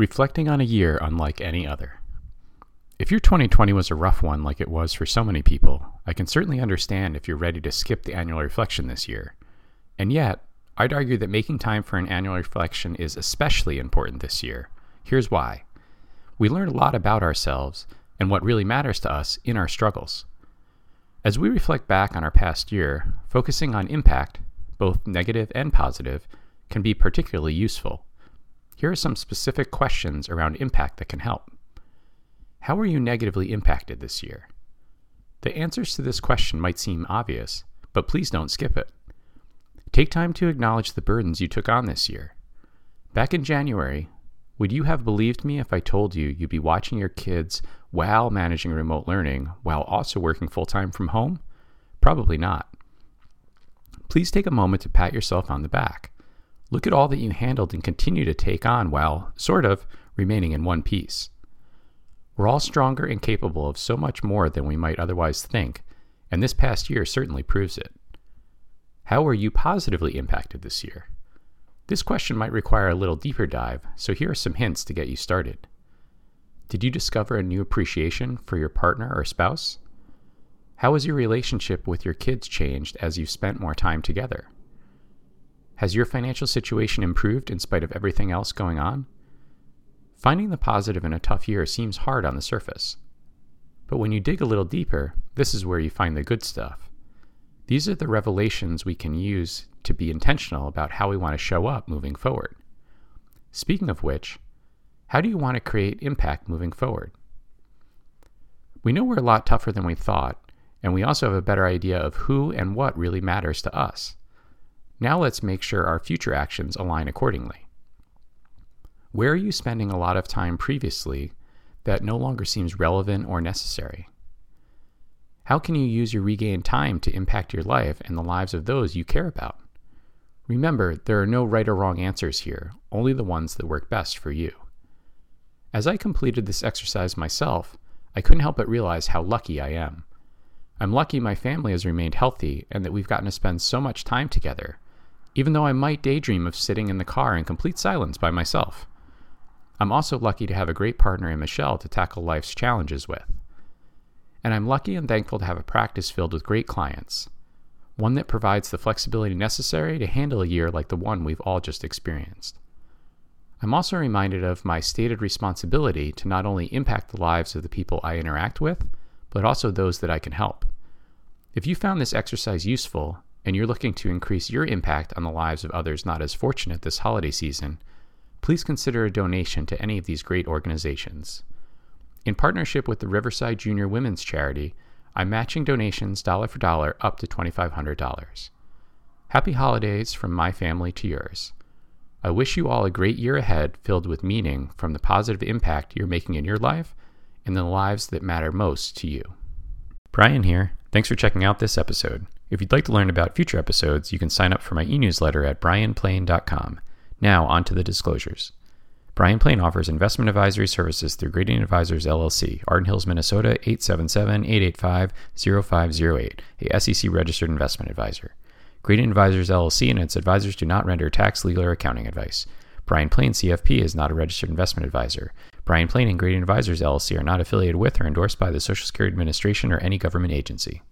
Reflecting on a year unlike any other. If your 2020 was a rough one like it was for so many people, I can certainly understand if you're ready to skip the annual reflection this year. And yet, I'd argue that making time for an annual reflection is especially important this year. Here's why. We learn a lot about ourselves and what really matters to us in our struggles. As we reflect back on our past year, focusing on impact, both negative and positive, can be particularly useful. Here are some specific questions around impact that can help. How were you negatively impacted this year? The answers to this question might seem obvious, but please don't skip it. Take time to acknowledge the burdens you took on this year. Back in January, would you have believed me if I told you you'd be watching your kids while managing remote learning while also working full time from home? Probably not. Please take a moment to pat yourself on the back. Look at all that you handled and continue to take on while, sort of, remaining in one piece. We're all stronger and capable of so much more than we might otherwise think, and this past year certainly proves it. How were you positively impacted this year? This question might require a little deeper dive, so here are some hints to get you started. Did you discover a new appreciation for your partner or spouse? How has your relationship with your kids changed as you've spent more time together? Has your financial situation improved in spite of everything else going on? Finding the positive in a tough year seems hard on the surface. But when you dig a little deeper, this is where you find the good stuff. These are the revelations we can use to be intentional about how we want to show up moving forward. Speaking of which, how do you want to create impact moving forward? We know we're a lot tougher than we thought, and we also have a better idea of who and what really matters to us. Now let's make sure our future actions align accordingly. Where are you spending a lot of time previously that no longer seems relevant or necessary? How can you use your regained time to impact your life and the lives of those you care about? Remember, there are no right or wrong answers here, only the ones that work best for you. As I completed this exercise myself, I couldn't help but realize how lucky I am. I'm lucky my family has remained healthy and that we've gotten to spend so much time together, even though I might daydream of sitting in the car in complete silence by myself. I'm also lucky to have a great partner in Michelle to tackle life's challenges with. And I'm lucky and thankful to have a practice filled with great clients, one that provides the flexibility necessary to handle a year like the one we've all just experienced. I'm also reminded of my stated responsibility to not only impact the lives of the people I interact with, but also those that I can help. If you found this exercise useful and you're looking to increase your impact on the lives of others not as fortunate this holiday season, please consider a donation to any of these great organizations. In partnership with the Riverside Junior Women's Charity, I'm matching donations dollar for dollar up to $2,500. Happy holidays from my family to yours. I wish you all a great year ahead filled with meaning from the positive impact you're making in your life and the lives that matter most to you. Brian here. Thanks for checking out this episode. If you'd like to learn about future episodes, you can sign up for my e newsletter at brianplain.com. Now, on to the disclosures. Brian Plain offers investment advisory services through Gradient Advisors LLC, Arden Hills, Minnesota 877 885 0508, a SEC registered investment advisor. Gradient Advisors LLC and its advisors do not render tax, legal, or accounting advice. Brian Plain CFP is not a registered investment advisor. Brian Plain and Gradient Advisors LLC are not affiliated with or endorsed by the Social Security Administration or any government agency.